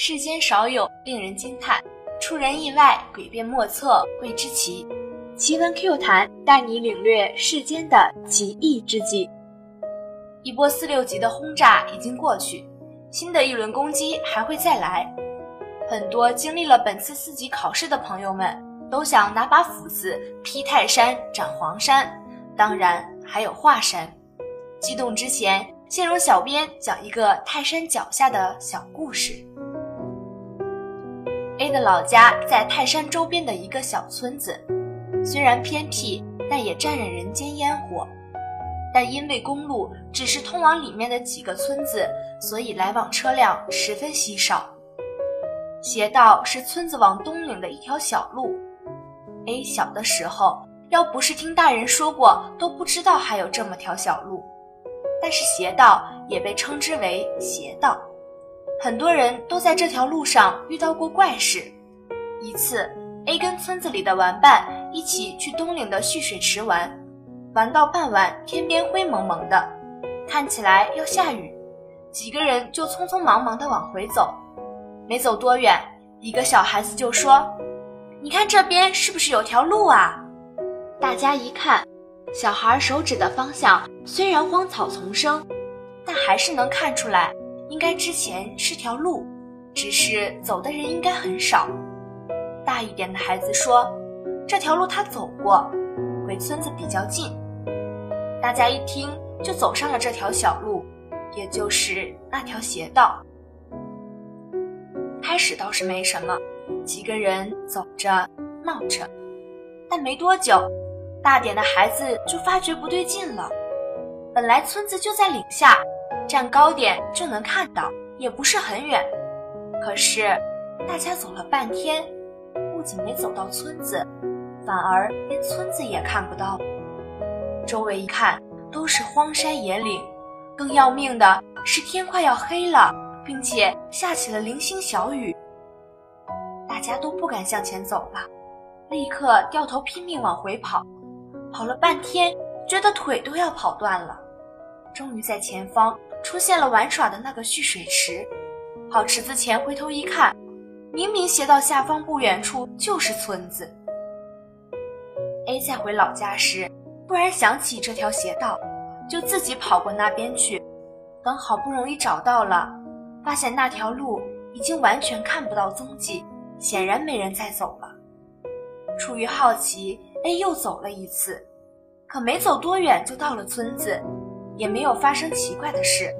世间少有，令人惊叹；出人意外，诡辩莫测，未知奇。奇闻 Q 谈，带你领略世间的奇异之际。一波四六级的轰炸已经过去，新的一轮攻击还会再来。很多经历了本次四级考试的朋友们，都想拿把斧子劈泰山、斩黄山，当然还有华山。激动之前，先容小编讲一个泰山脚下的小故事。A 的老家在泰山周边的一个小村子，虽然偏僻，但也沾染人间烟火。但因为公路只是通往里面的几个村子，所以来往车辆十分稀少。斜道是村子往东岭的一条小路。A 小的时候，要不是听大人说过，都不知道还有这么条小路。但是斜道也被称之为邪道，很多人都在这条路上遇到过怪事。一次，A 跟村子里的玩伴一起去东岭的蓄水池玩，玩到傍晚，天边灰蒙蒙的，看起来要下雨，几个人就匆匆忙忙地往回走。没走多远，一个小孩子就说：“你看这边是不是有条路啊？”大家一看。小孩手指的方向虽然荒草丛生，但还是能看出来，应该之前是条路，只是走的人应该很少。大一点的孩子说：“这条路他走过，回村子比较近。”大家一听就走上了这条小路，也就是那条斜道。开始倒是没什么，几个人走着闹着，但没多久。大点的孩子就发觉不对劲了。本来村子就在岭下，站高点就能看到，也不是很远。可是大家走了半天，不仅没走到村子，反而连村子也看不到。周围一看都是荒山野岭，更要命的是天快要黑了，并且下起了零星小雨。大家都不敢向前走了，立刻掉头拼命往回跑。跑了半天，觉得腿都要跑断了。终于在前方出现了玩耍的那个蓄水池。跑池子前回头一看，明明斜道下方不远处就是村子。A 在回老家时，突然想起这条斜道，就自己跑过那边去。等好不容易找到了，发现那条路已经完全看不到踪迹，显然没人再走了。出于好奇。A 又走了一次，可没走多远就到了村子，也没有发生奇怪的事。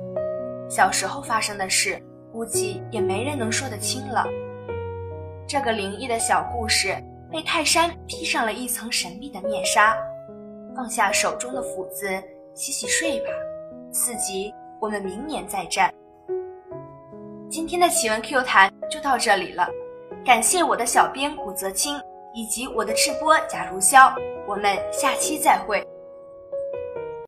小时候发生的事，估计也没人能说得清了。这个灵异的小故事被泰山披上了一层神秘的面纱。放下手中的斧子，洗洗睡吧。四级，我们明年再战。今天的奇闻 Q 谈就到这里了，感谢我的小编古泽清。以及我的赤播贾如潇，我们下期再会。